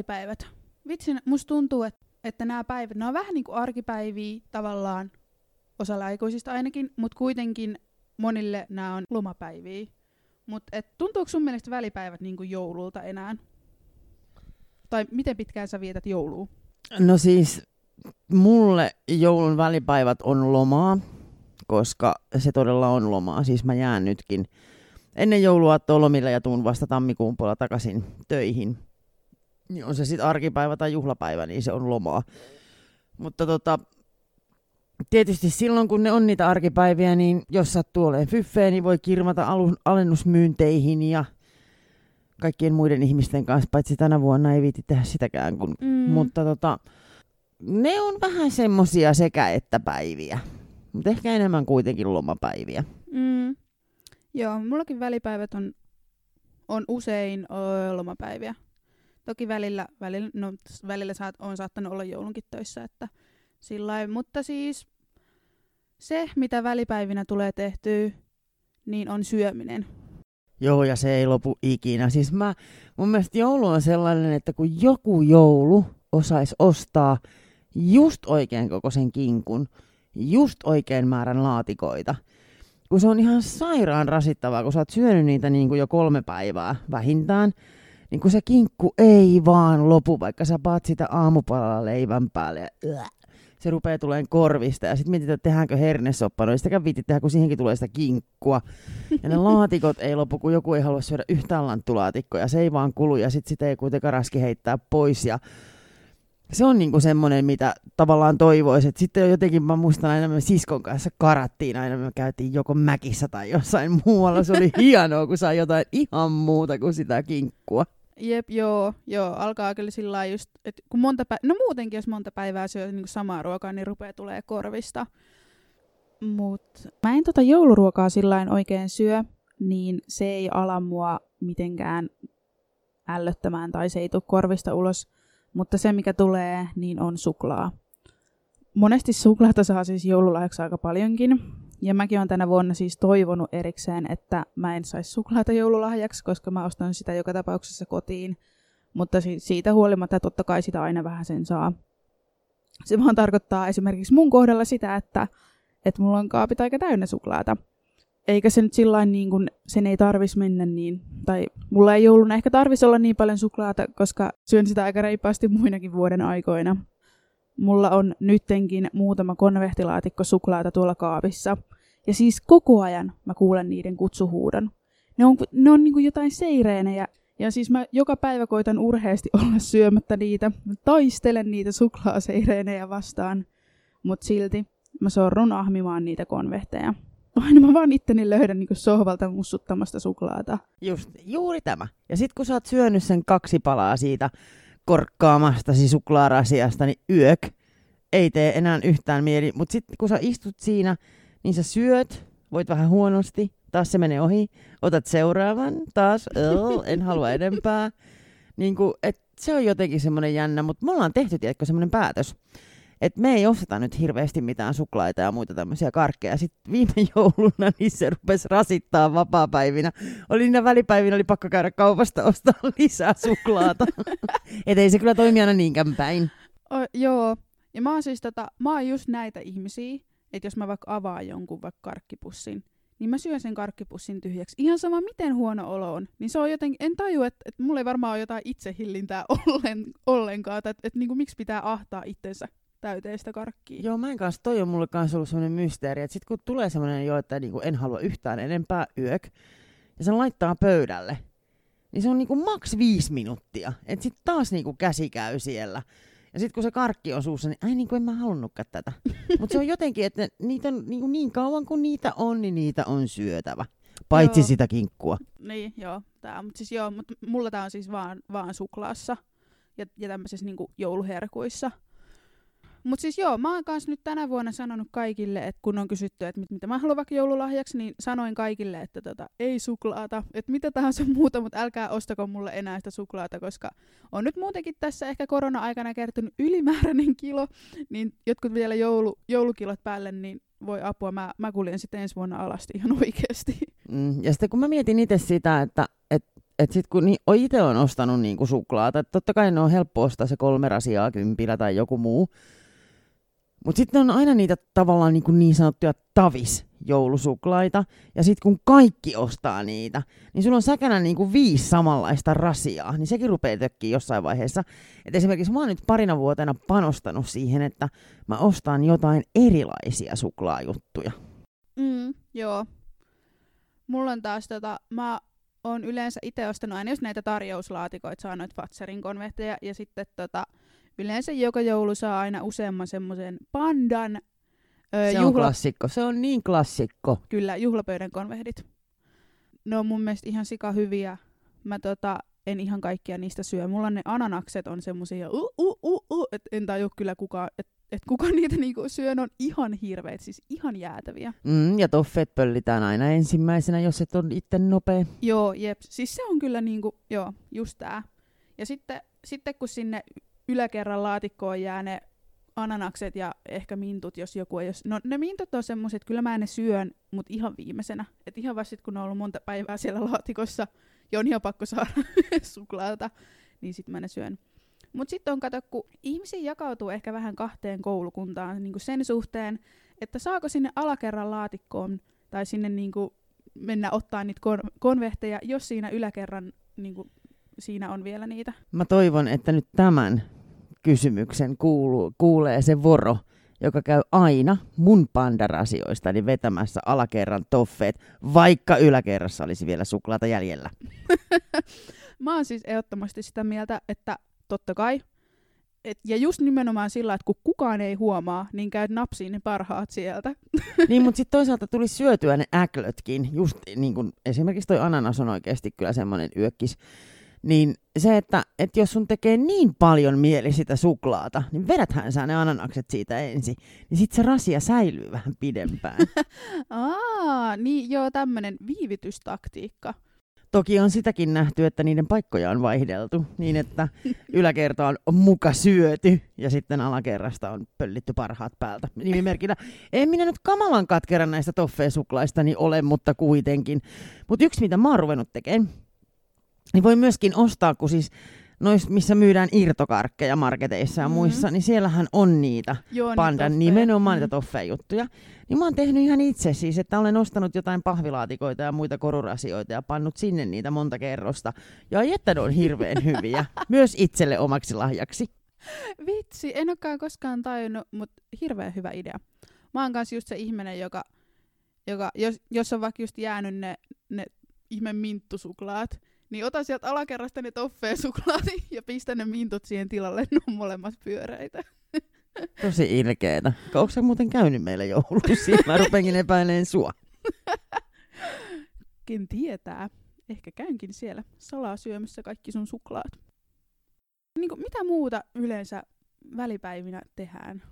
joulun välipäivät. Vitsi, musta tuntuu, että, että nämä päivät, ne on vähän niin kuin arkipäiviä tavallaan, osalla aikuisista ainakin, mutta kuitenkin monille nämä on lomapäiviä. Mutta tuntuuko sun mielestä välipäivät niin kuin joululta enää? Tai miten pitkään sä vietät joulua? No siis mulle joulun välipäivät on lomaa, koska se todella on lomaa. Siis mä jään nytkin ennen joulua lomille ja tuun vasta tammikuun puolella takaisin töihin. Niin on se sitten arkipäivä tai juhlapäivä, niin se on lomaa. Mutta tota, tietysti silloin, kun ne on niitä arkipäiviä, niin jos sattuu olemaan fyffeen, niin voi kirmata alennusmyynteihin ja kaikkien muiden ihmisten kanssa, paitsi tänä vuonna ei viiti tehdä sitäkään. Kun, mm. Mutta tota, ne on vähän semmosia sekä että päiviä. Mutta ehkä enemmän kuitenkin lomapäiviä. Mm. Joo, mullakin välipäivät on, on usein ö, lomapäiviä. Toki välillä, välillä, no, välillä saat, on saattanut olla joulunkin töissä, että sillä Mutta siis se, mitä välipäivinä tulee tehtyä, niin on syöminen. Joo, ja se ei lopu ikinä. Siis mä, mun mielestä joulu on sellainen, että kun joku joulu osaisi ostaa just oikein kokoisen kinkun, just oikein määrän laatikoita, kun se on ihan sairaan rasittavaa, kun sä oot syönyt niitä niin kuin jo kolme päivää vähintään, niin kun se kinkku ei vaan lopu, vaikka sä paat sitä aamupalalla leivän päälle ja se rupeaa tulemaan korvista. Ja sitten mietitään, että tehdäänkö hernesoppa. No sitäkään viitti tehdä, kun siihenkin tulee sitä kinkkua. Ja ne laatikot ei lopu, kun joku ei halua syödä yhtään lanttulaatikkoa. Ja se ei vaan kulu ja sitten sitä ei kuitenkaan raski heittää pois. Ja se on niinku semmoinen, mitä tavallaan toivoisi. Et sitten jotenkin mä muistan aina, me siskon kanssa karattiin aina, me käytiin joko mäkissä tai jossain muualla. Se oli hienoa, kun sai jotain ihan muuta kuin sitä kinkkua. Jep, joo, joo, alkaa kyllä sillä just, että kun monta päivää, no muutenkin jos monta päivää syö niin samaa ruokaa, niin rupeaa tulee korvista. Mut mä en tota jouluruokaa sillä oikein syö, niin se ei ala mua mitenkään ällöttämään tai se ei tule korvista ulos. Mutta se, mikä tulee, niin on suklaa. Monesti suklaata saa siis joululahjaksi aika paljonkin. Ja mäkin olen tänä vuonna siis toivonut erikseen, että mä en saisi suklaata joululahjaksi, koska mä ostan sitä joka tapauksessa kotiin. Mutta siitä huolimatta totta kai sitä aina vähän sen saa. Se vaan tarkoittaa esimerkiksi mun kohdalla sitä, että, että mulla on kaapit aika täynnä suklaata. Eikä se nyt sillä niin kuin sen ei tarvis mennä niin, tai mulla ei jouluna ehkä tarvis olla niin paljon suklaata, koska syön sitä aika reippaasti muinakin vuoden aikoina. Mulla on nyttenkin muutama konvehtilaatikko suklaata tuolla kaapissa. Ja siis koko ajan mä kuulen niiden kutsuhuudon. Ne on, ne on niin kuin jotain seireenejä. Ja siis mä joka päivä koitan urheasti olla syömättä niitä. Mä taistelen niitä suklaaseireenejä vastaan. Mutta silti mä sorrun ahmimaan niitä konvehteja. Aina mä vaan itteni löydän niin sohvalta mussuttamasta suklaata. Just, juuri tämä. Ja sit kun sä oot syönyt sen kaksi palaa siitä korkkaamastasi suklaarasiasta, niin yök ei tee enää yhtään mieli. Mutta sitten kun sä istut siinä, niin sä syöt, voit vähän huonosti, taas se menee ohi, otat seuraavan, taas, en halua enempää. Niin kuin, et se on jotenkin semmoinen jännä, mutta me ollaan tehty, tiedätkö, semmoinen päätös, että me ei osteta nyt hirveästi mitään suklaita ja muita tämmöisiä karkkeja. Sitten viime jouluna niin se rupesi rasittaa vapaa-päivinä. Oli niinä välipäivinä, oli pakko käydä kaupasta ostaa lisää suklaata. Et ei se kyllä toimi aina niinkään päin. O, joo. Ja mä oon siis tota, mä oon just näitä ihmisiä, että jos mä vaikka avaan jonkun vaikka karkkipussin, niin mä syön sen karkkipussin tyhjäksi. Ihan sama, miten huono olo on. Niin se on jotenkin, en taju, että, että mulla ei varmaan ole jotain itsehillintää ollen, ollenkaan, että, että, että niin kuin, miksi pitää ahtaa itsensä täyteistä karkkia. Joo, mä en kanssa, toi on mulle kanssa ollut sellainen mysteeri, että sit kun tulee sellainen jo, että niinku en halua yhtään enempää yök, ja sen laittaa pöydälle, niin se on niinku maks viisi minuuttia. Että sit taas niinku käsi käy siellä. Ja sitten kun se karkki on suussa, niin ai niin kuin en mä halunnutkaan tätä. Mutta se on jotenkin, että niitä on, niin, kuin niin kauan kuin niitä on, niin niitä on syötävä. Paitsi joo. sitä kinkkua. Niin, joo. Tää, mutta siis joo, mutta mulla tää on siis vaan, vaan suklaassa ja, ja tämmöisissä niin jouluherkuissa. Mutta siis joo, mä oon kanssa nyt tänä vuonna sanonut kaikille, että kun on kysytty, että mit, mitä mä haluan vaikka joululahjaksi, niin sanoin kaikille, että tota, ei suklaata, että mitä tahansa muuta, mutta älkää ostako mulle enää sitä suklaata, koska on nyt muutenkin tässä ehkä korona-aikana kertynyt ylimääräinen kilo, niin jotkut vielä joulu, joulukilot päälle, niin voi apua, mä, mä kuljen sitten ensi vuonna alasti ihan oikeasti. Mm, ja sitten kun mä mietin itse sitä, että et, että sit kun ni, itse on ostanut niinku suklaata, että totta kai ne on helppo ostaa se kolme rasiaa kympillä tai joku muu. Mutta sitten on aina niitä tavallaan niin, niin sanottuja tavis joulusuklaita. Ja sitten kun kaikki ostaa niitä, niin sulla on säkänä niin kuin viisi samanlaista rasiaa. Niin sekin rupeaa tökkiä jossain vaiheessa. Et esimerkiksi mä oon nyt parina vuotena panostanut siihen, että mä ostan jotain erilaisia suklaajuttuja. Mm, joo. Mulla on taas tota, mä oon yleensä itse ostanut aina just näitä tarjouslaatikoita, saa noita Fatserin konvehteja, ja sitten tota, yleensä joka joulu saa aina useamman semmoisen pandan. Öö, se on juhla... klassikko, se on niin klassikko. Kyllä, juhlapöydän konvehdit. Ne on mun mielestä ihan sika hyviä. Mä tota, en ihan kaikkia niistä syö. Mulla ne ananakset on semmosia, uh, uh, uh, uh, että en tajua kyllä kukaan, että et kuka niitä niinku syö, ne on ihan hirveet, siis ihan jäätäviä. Mm, ja toffet pöllitään aina ensimmäisenä, jos et on itse nopea. Joo, jep. Siis se on kyllä niinku, joo, just tää. Ja sitten, sitten kun sinne yläkerran laatikkoon jää ne ananakset ja ehkä mintut, jos joku ei jos... No ne mintut on semmoiset, kyllä mä ne syön, mutta ihan viimeisenä. Et ihan vasta kun on ollut monta päivää siellä laatikossa, ja on ihan pakko saada suklaata, niin sitten mä ne syön. Mutta sitten on kato, kun ihmisiä jakautuu ehkä vähän kahteen koulukuntaan niin sen suhteen, että saako sinne alakerran laatikkoon tai sinne niin mennä ottaa niitä kon- konvehteja, jos siinä yläkerran niin siinä on vielä niitä. Mä toivon, että nyt tämän kysymyksen kuuluu, kuulee se voro, joka käy aina mun pandarasioistani vetämässä alakerran toffeet, vaikka yläkerrassa olisi vielä suklaata jäljellä. Mä oon siis ehdottomasti sitä mieltä, että totta kai. Et, ja just nimenomaan sillä, että kun kukaan ei huomaa, niin käyt napsiin ne parhaat sieltä. niin, mutta sitten toisaalta tuli syötyä ne äklötkin. Just niin kuin esimerkiksi toi ananas on oikeasti kyllä semmoinen yökkis niin se, että, että jos sun tekee niin paljon mieli sitä suklaata, niin vedäthän sä ne ananakset siitä ensin, niin sit se rasia säilyy vähän pidempään. Aa, niin joo, tämmönen viivytystaktiikka. Toki on sitäkin nähty, että niiden paikkoja on vaihdeltu niin, että yläkerta on muka syöty ja sitten alakerrasta on pöllitty parhaat päältä. Nimimerkillä, en minä nyt kamalan katkeran näistä toffeesuklaistani ole, mutta kuitenkin. Mutta yksi, mitä mä oon ruvennut tekemään, niin voi myöskin ostaa, kun siis nois, missä myydään irtokarkkeja marketeissa ja mm-hmm. muissa, niin siellähän on niitä Joo, pandan nimenomaan mm-hmm. niitä toffeja-juttuja. Niin mä oon tehnyt ihan itse siis, että olen ostanut jotain pahvilaatikoita ja muita korurasioita ja pannut sinne niitä monta kerrosta. Ja että ne on hirveän hyviä, myös itselle omaksi lahjaksi. Vitsi, en olekaan koskaan tajunnut, mutta hirveän hyvä idea. Mä oon kanssa just se ihminen, joka, joka jos, jos on vaikka just jäänyt ne, ne ihme minttusuklaat, niin ota sieltä alakerrasta ne toffee suklaat ja pistä ne mintut siihen tilalle, ne on molemmat pyöreitä. Tosi ilkeetä. Onko sä muuten käynyt meillä joulussa? Mä rupenkin epäileen sua. Ken tietää. Ehkä käynkin siellä salaa syömässä kaikki sun suklaat. Niin kuin, mitä muuta yleensä välipäivinä tehdään?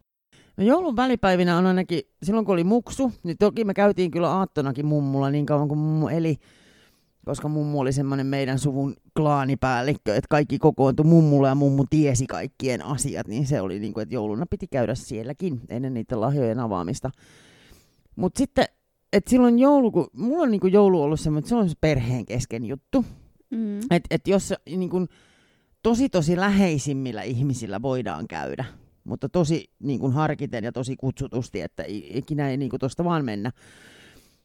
No joulun välipäivinä on ainakin, silloin kun oli muksu, niin toki me käytiin kyllä aattonakin mummulla niin kauan kuin mummu eli koska mummu oli semmoinen meidän suvun klaanipäällikkö, että kaikki kokoontui mummulle ja mummu tiesi kaikkien asiat, niin se oli niin kuin, että jouluna piti käydä sielläkin ennen niiden lahjojen avaamista. Mutta sitten, että silloin joulu, kun, mulla on niin kuin joulu ollut semmoinen, että se on se perheen kesken juttu. Mm. Että et jos niin kuin, tosi tosi läheisimmillä ihmisillä voidaan käydä, mutta tosi niin kuin harkiten ja tosi kutsutusti, että ikinä ei niin tuosta vaan mennä.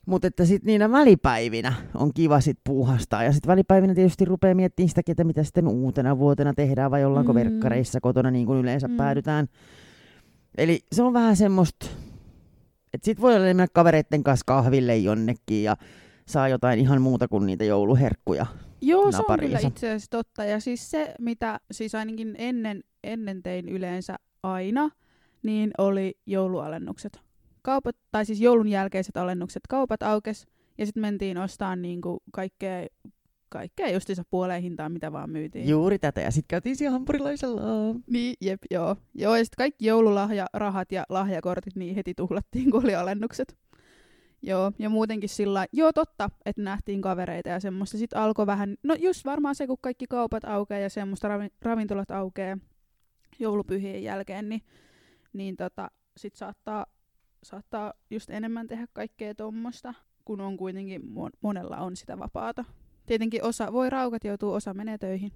Mutta että sitten niinä välipäivinä on kiva sit puuhastaa. Ja sitten välipäivinä tietysti rupeaa miettimään sitä, että mitä sitten uutena vuotena tehdään vai ollaanko mm. verkkareissa kotona niin kuin yleensä mm. päädytään. Eli se on vähän semmoista, että sitten voi olla mennä kavereitten kanssa kahville jonnekin ja saa jotain ihan muuta kuin niitä jouluherkkuja. Joo, se on kyllä itse asiassa totta. Ja siis se, mitä siis ainakin ennen, ennen tein yleensä aina, niin oli joulualennukset kaupat, tai siis joulun jälkeiset alennukset, kaupat aukes, ja sitten mentiin ostamaan niinku kaikkea, kaikkea justiinsa puoleen hintaan, mitä vaan myytiin. Juuri tätä, ja sitten käytiin siellä hampurilaisella. Niin, jep, joo. Joo, ja sitten kaikki joululahjarahat ja lahjakortit, niin heti tuhlattiin, kun oli alennukset. Joo, ja muutenkin sillä joo totta, että nähtiin kavereita ja semmoista. Sitten alkoi vähän, no just varmaan se, kun kaikki kaupat aukeaa ja semmoista ravintolat aukeaa joulupyhien jälkeen, niin, niin tota, sitten saattaa saattaa just enemmän tehdä kaikkea tuommoista, kun on kuitenkin monella on sitä vapaata. tietenkin osa voi raukat joutuu, osa menee töihin.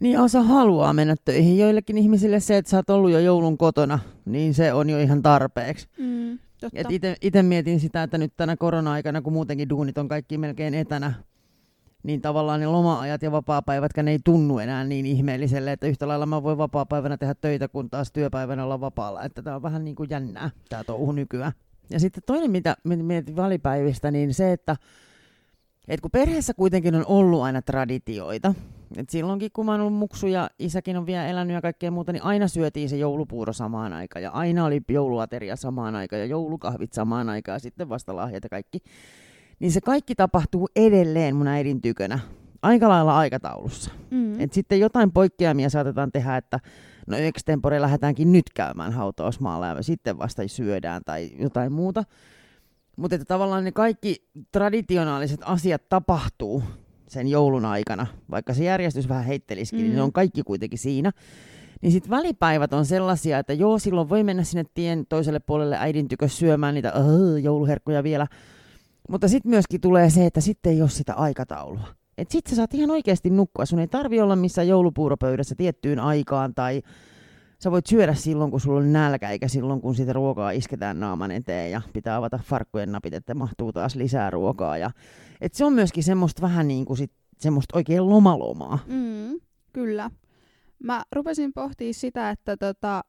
Niin osa haluaa mennä töihin. Joillekin ihmisille se, että sä oot ollut jo joulun kotona, niin se on jo ihan tarpeeksi. Mm. Itse mietin sitä, että nyt tänä korona-aikana, kun muutenkin duunit on kaikki melkein etänä, niin tavallaan ne loma-ajat ja vapaa-päivätkään ei tunnu enää niin ihmeelliselle, että yhtä lailla mä voin vapaa-päivänä tehdä töitä, kun taas työpäivänä olla vapaalla. Että tämä on vähän niin kuin jännää, tämä touhu nykyään. Ja sitten toinen, mitä mietin valipäivistä, niin se, että et kun perheessä kuitenkin on ollut aina traditioita, et silloinkin kun mä oon ollut muksu ja isäkin on vielä elänyt ja kaikkea muuta, niin aina syötiin se joulupuuro samaan aikaan ja aina oli jouluateria samaan aikaan ja joulukahvit samaan aikaan ja sitten vasta lahjat ja kaikki. Niin se kaikki tapahtuu edelleen mun äidin tykönä aika lailla aikataulussa. Mm. Et sitten jotain poikkeamia saatetaan tehdä, että no extempore lähdetäänkin nyt käymään hautausmaalla ja sitten vasta syödään tai jotain muuta. Mutta että tavallaan ne kaikki traditionaaliset asiat tapahtuu sen joulun aikana, vaikka se järjestys vähän heittelisikin, mm. niin ne mm. on kaikki kuitenkin siinä. Niin sitten välipäivät on sellaisia, että joo, silloin voi mennä sinne tien toiselle puolelle äidin tykö syömään niitä uh, jouluherkkuja vielä. Mutta sitten myöskin tulee se, että sitten ei ole sitä aikataulua. Että sitten sä saat ihan oikeasti nukkua. Sun ei tarvi olla missään joulupuuropöydässä tiettyyn aikaan tai sä voit syödä silloin, kun sulla on nälkä, eikä silloin, kun sitä ruokaa isketään naaman eteen ja pitää avata farkkujen napit, että mahtuu taas lisää ruokaa. Ja, et se on myöskin semmoista vähän niin kuin sit, semmoista oikein lomalomaa. Mm, kyllä. Mä rupesin pohtimaan sitä, että tota,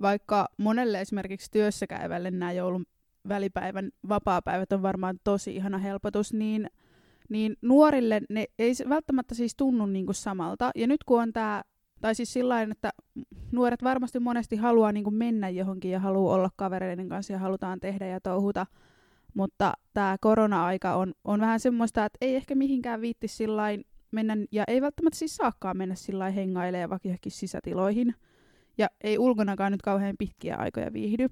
vaikka monelle esimerkiksi työssä käyvälle nämä joulun välipäivän vapaapäivät on varmaan tosi ihana helpotus, niin, niin nuorille ne ei välttämättä siis tunnu niinku samalta. Ja nyt kun on tämä tai siis sillä että nuoret varmasti monesti haluaa niin kuin mennä johonkin ja haluaa olla kavereiden kanssa ja halutaan tehdä ja touhuta. Mutta tämä korona-aika on, on vähän semmoista, että ei ehkä mihinkään viitti sillain mennä, ja ei välttämättä siis saakaan mennä sillä hengailemaan vaikka sisätiloihin. Ja ei ulkonakaan nyt kauhean pitkiä aikoja viihdy.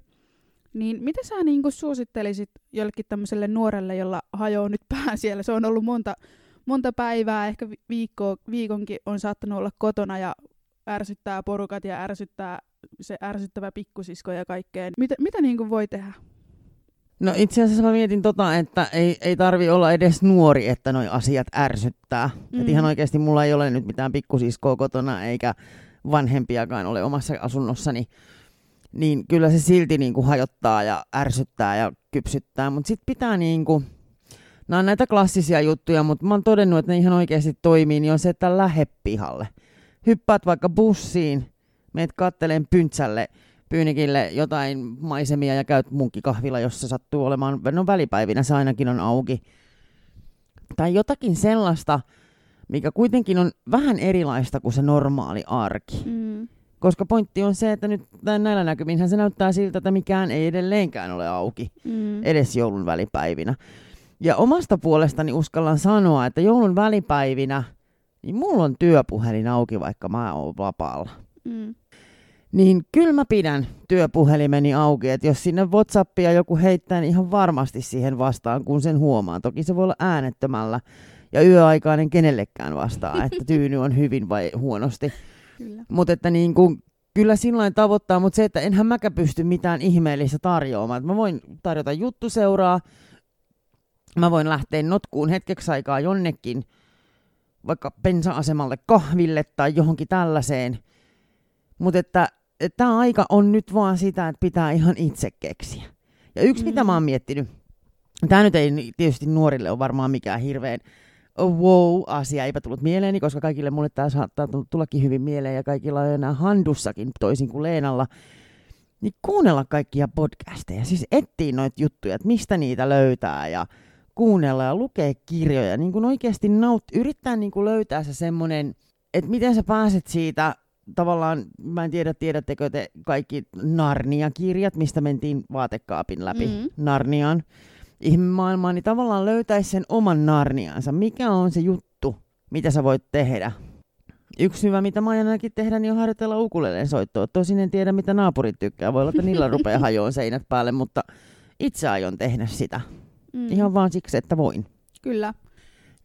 Niin mitä sä niin kuin suosittelisit jollekin tämmöiselle nuorelle, jolla hajoaa nyt pää siellä? Se on ollut monta, monta päivää, ehkä viikko, viikonkin on saattanut olla kotona ja ärsyttää porukat ja ärsyttää se ärsyttävä pikkusisko ja kaikkea. Mitä, mitä niin kuin voi tehdä? No itse asiassa mä mietin tota, että ei, ei tarvi olla edes nuori, että noi asiat ärsyttää. Mm. Et ihan oikeasti mulla ei ole nyt mitään pikkusiskoa kotona, eikä vanhempiakaan ole omassa asunnossani. Niin kyllä se silti niin kuin hajottaa ja ärsyttää ja kypsyttää. Mutta sitten pitää niin kuin, nämä on näitä klassisia juttuja, mutta mä oon todennut, että ne ihan oikeasti toimii, niin on se, että lähde pihalle hyppäät vaikka bussiin, meet katteleen pyntsälle, Pyynikille jotain maisemia ja käyt munkkikahvilla, jos se sattuu olemaan, no välipäivinä se ainakin on auki. Tai jotakin sellaista, mikä kuitenkin on vähän erilaista kuin se normaali arki. Mm. Koska pointti on se, että nyt näillä näkyminhän se näyttää siltä, että mikään ei edelleenkään ole auki, mm. edes joulun välipäivinä. Ja omasta puolestani uskallan sanoa, että joulun välipäivinä – niin mulla on työpuhelin auki, vaikka mä oon vapaalla. Mm. Niin kyllä mä pidän työpuhelimeni auki, että jos sinne Whatsappia joku heittää, niin ihan varmasti siihen vastaan, kun sen huomaa. Toki se voi olla äänettömällä ja yöaikainen kenellekään vastaa, että tyyny on hyvin vai huonosti. Mutta että niin kuin, kyllä silloin tavoittaa, mutta se, että enhän mäkä pysty mitään ihmeellistä tarjoamaan. Mä voin tarjota juttuseuraa, mä voin lähteä notkuun hetkeksi aikaa jonnekin – vaikka bensa-asemalle kahville tai johonkin tällaiseen. Mutta että tämä aika on nyt vaan sitä, että pitää ihan itse keksiä. Ja yksi, mm. mitä mä oon miettinyt, tämä nyt ei tietysti nuorille ole varmaan mikään hirveän wow-asia, eipä tullut mieleeni, koska kaikille mulle tämä saattaa tullakin hyvin mieleen ja kaikilla on enää handussakin toisin kuin Leenalla. Niin kuunnella kaikkia podcasteja, siis etsii noita juttuja, että mistä niitä löytää ja kuunnella ja lukea kirjoja, niin kuin oikeasti naut, yrittää niin kuin löytää se semmoinen, että miten sä pääset siitä tavallaan, mä en tiedä, tiedättekö te kaikki Narnia-kirjat, mistä mentiin vaatekaapin läpi mm-hmm. Narniaan ihmemaailmaan, niin tavallaan löytäisi sen oman Narniansa. Mikä on se juttu, mitä sä voit tehdä? Yksi hyvä, mitä mä aion ainakin tehdä, niin on harjoitella ukuleleen soittoa. Tosin en tiedä, mitä naapurit tykkää. Voi olla, että niillä rupeaa hajoon seinät päälle, mutta itse aion tehdä sitä. Mm. Ihan vaan siksi, että voin. Kyllä.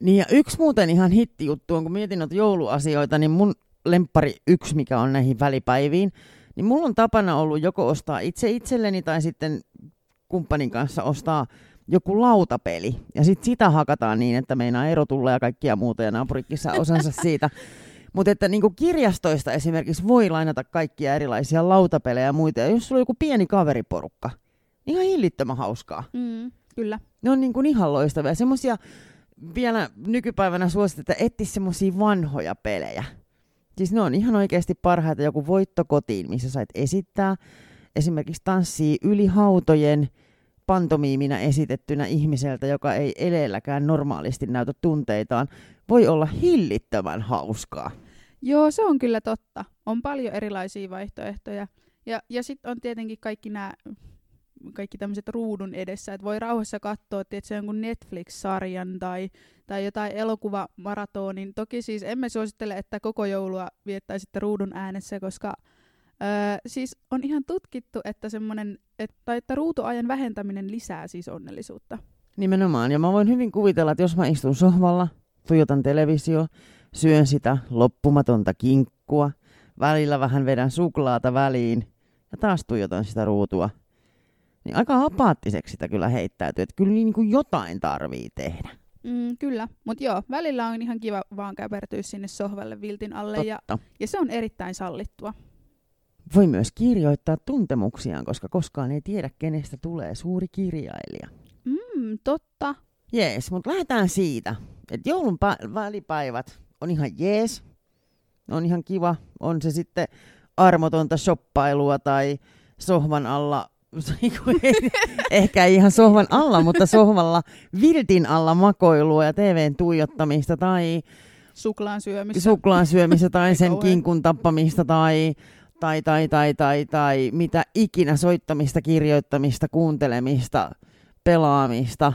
Niin ja yksi muuten ihan hittijuttu on, kun mietin noita jouluasioita, niin mun lempari yksi, mikä on näihin välipäiviin, niin mulla on tapana ollut joko ostaa itse itselleni tai sitten kumppanin kanssa ostaa joku lautapeli. Ja sitten sitä hakataan niin, että meinaa ero tulla ja kaikkia muuta ja naapurikin saa osansa siitä. Mutta että niin kirjastoista esimerkiksi voi lainata kaikkia erilaisia lautapelejä ja muita. Ja jos sulla on joku pieni kaveriporukka, niin ihan hillittömän hauskaa. Mm, kyllä. Ne on niin kuin ihan loistavia. Semmoisia vielä nykypäivänä suositetaan, että etsi semmoisia vanhoja pelejä. Siis ne on ihan oikeasti parhaita. Joku voitto kotiin, missä sait esittää. Esimerkiksi tanssii yli hautojen pantomiiminä esitettynä ihmiseltä, joka ei eleelläkään normaalisti näytä tunteitaan, voi olla hillittömän hauskaa. Joo, se on kyllä totta. On paljon erilaisia vaihtoehtoja. Ja, ja sitten on tietenkin kaikki nämä kaikki tämmöiset ruudun edessä, että voi rauhassa katsoa, on jonkun Netflix-sarjan tai, tai jotain elokuvamaratonin. Toki siis emme suosittele, että koko joulua viettäisitte ruudun äänessä, koska öö, siis on ihan tutkittu, että semmoinen, että, että ruutuajan vähentäminen lisää siis onnellisuutta. Nimenomaan, ja mä voin hyvin kuvitella, että jos mä istun sohvalla, tuijotan televisio, syön sitä loppumatonta kinkkua, välillä vähän vedän suklaata väliin ja taas tuijotan sitä ruutua, niin aika apaattiseksi sitä kyllä heittäytyy, että kyllä niin kuin jotain tarvii tehdä. Mm, kyllä, mutta joo, välillä on ihan kiva vaan käpertyä sinne sohvalle viltin alle ja, ja se on erittäin sallittua. Voi myös kirjoittaa tuntemuksiaan, koska koskaan ei tiedä, kenestä tulee suuri kirjailija. Mm, totta. Jees, mutta lähdetään siitä, että joulun pa- välipäivät on ihan jees, on ihan kiva, on se sitten armotonta shoppailua tai sohvan alla ehkä ei ihan sohvan alla, mutta sohvalla viltin alla makoilua ja TVn tuijottamista tai suklaan syömistä, suklaan syömistä tai sen kinkun tappamista tai, tai, tai, tai, tai, tai mitä ikinä soittamista, kirjoittamista, kuuntelemista, pelaamista.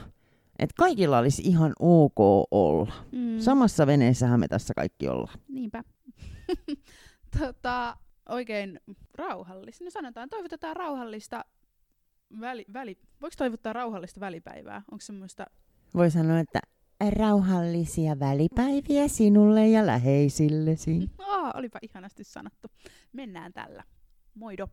Että kaikilla olisi ihan ok olla. Mm. Samassa veneessähän me tässä kaikki ollaan. Niinpä. tota, oikein rauhallista. No sanotaan, toivotetaan rauhallista väli, väli, voiko toivottaa rauhallista välipäivää? Onko semmoista... Voi sanoa, että rauhallisia välipäiviä sinulle ja läheisillesi. Oh, olipa ihanasti sanottu. Mennään tällä. Moido.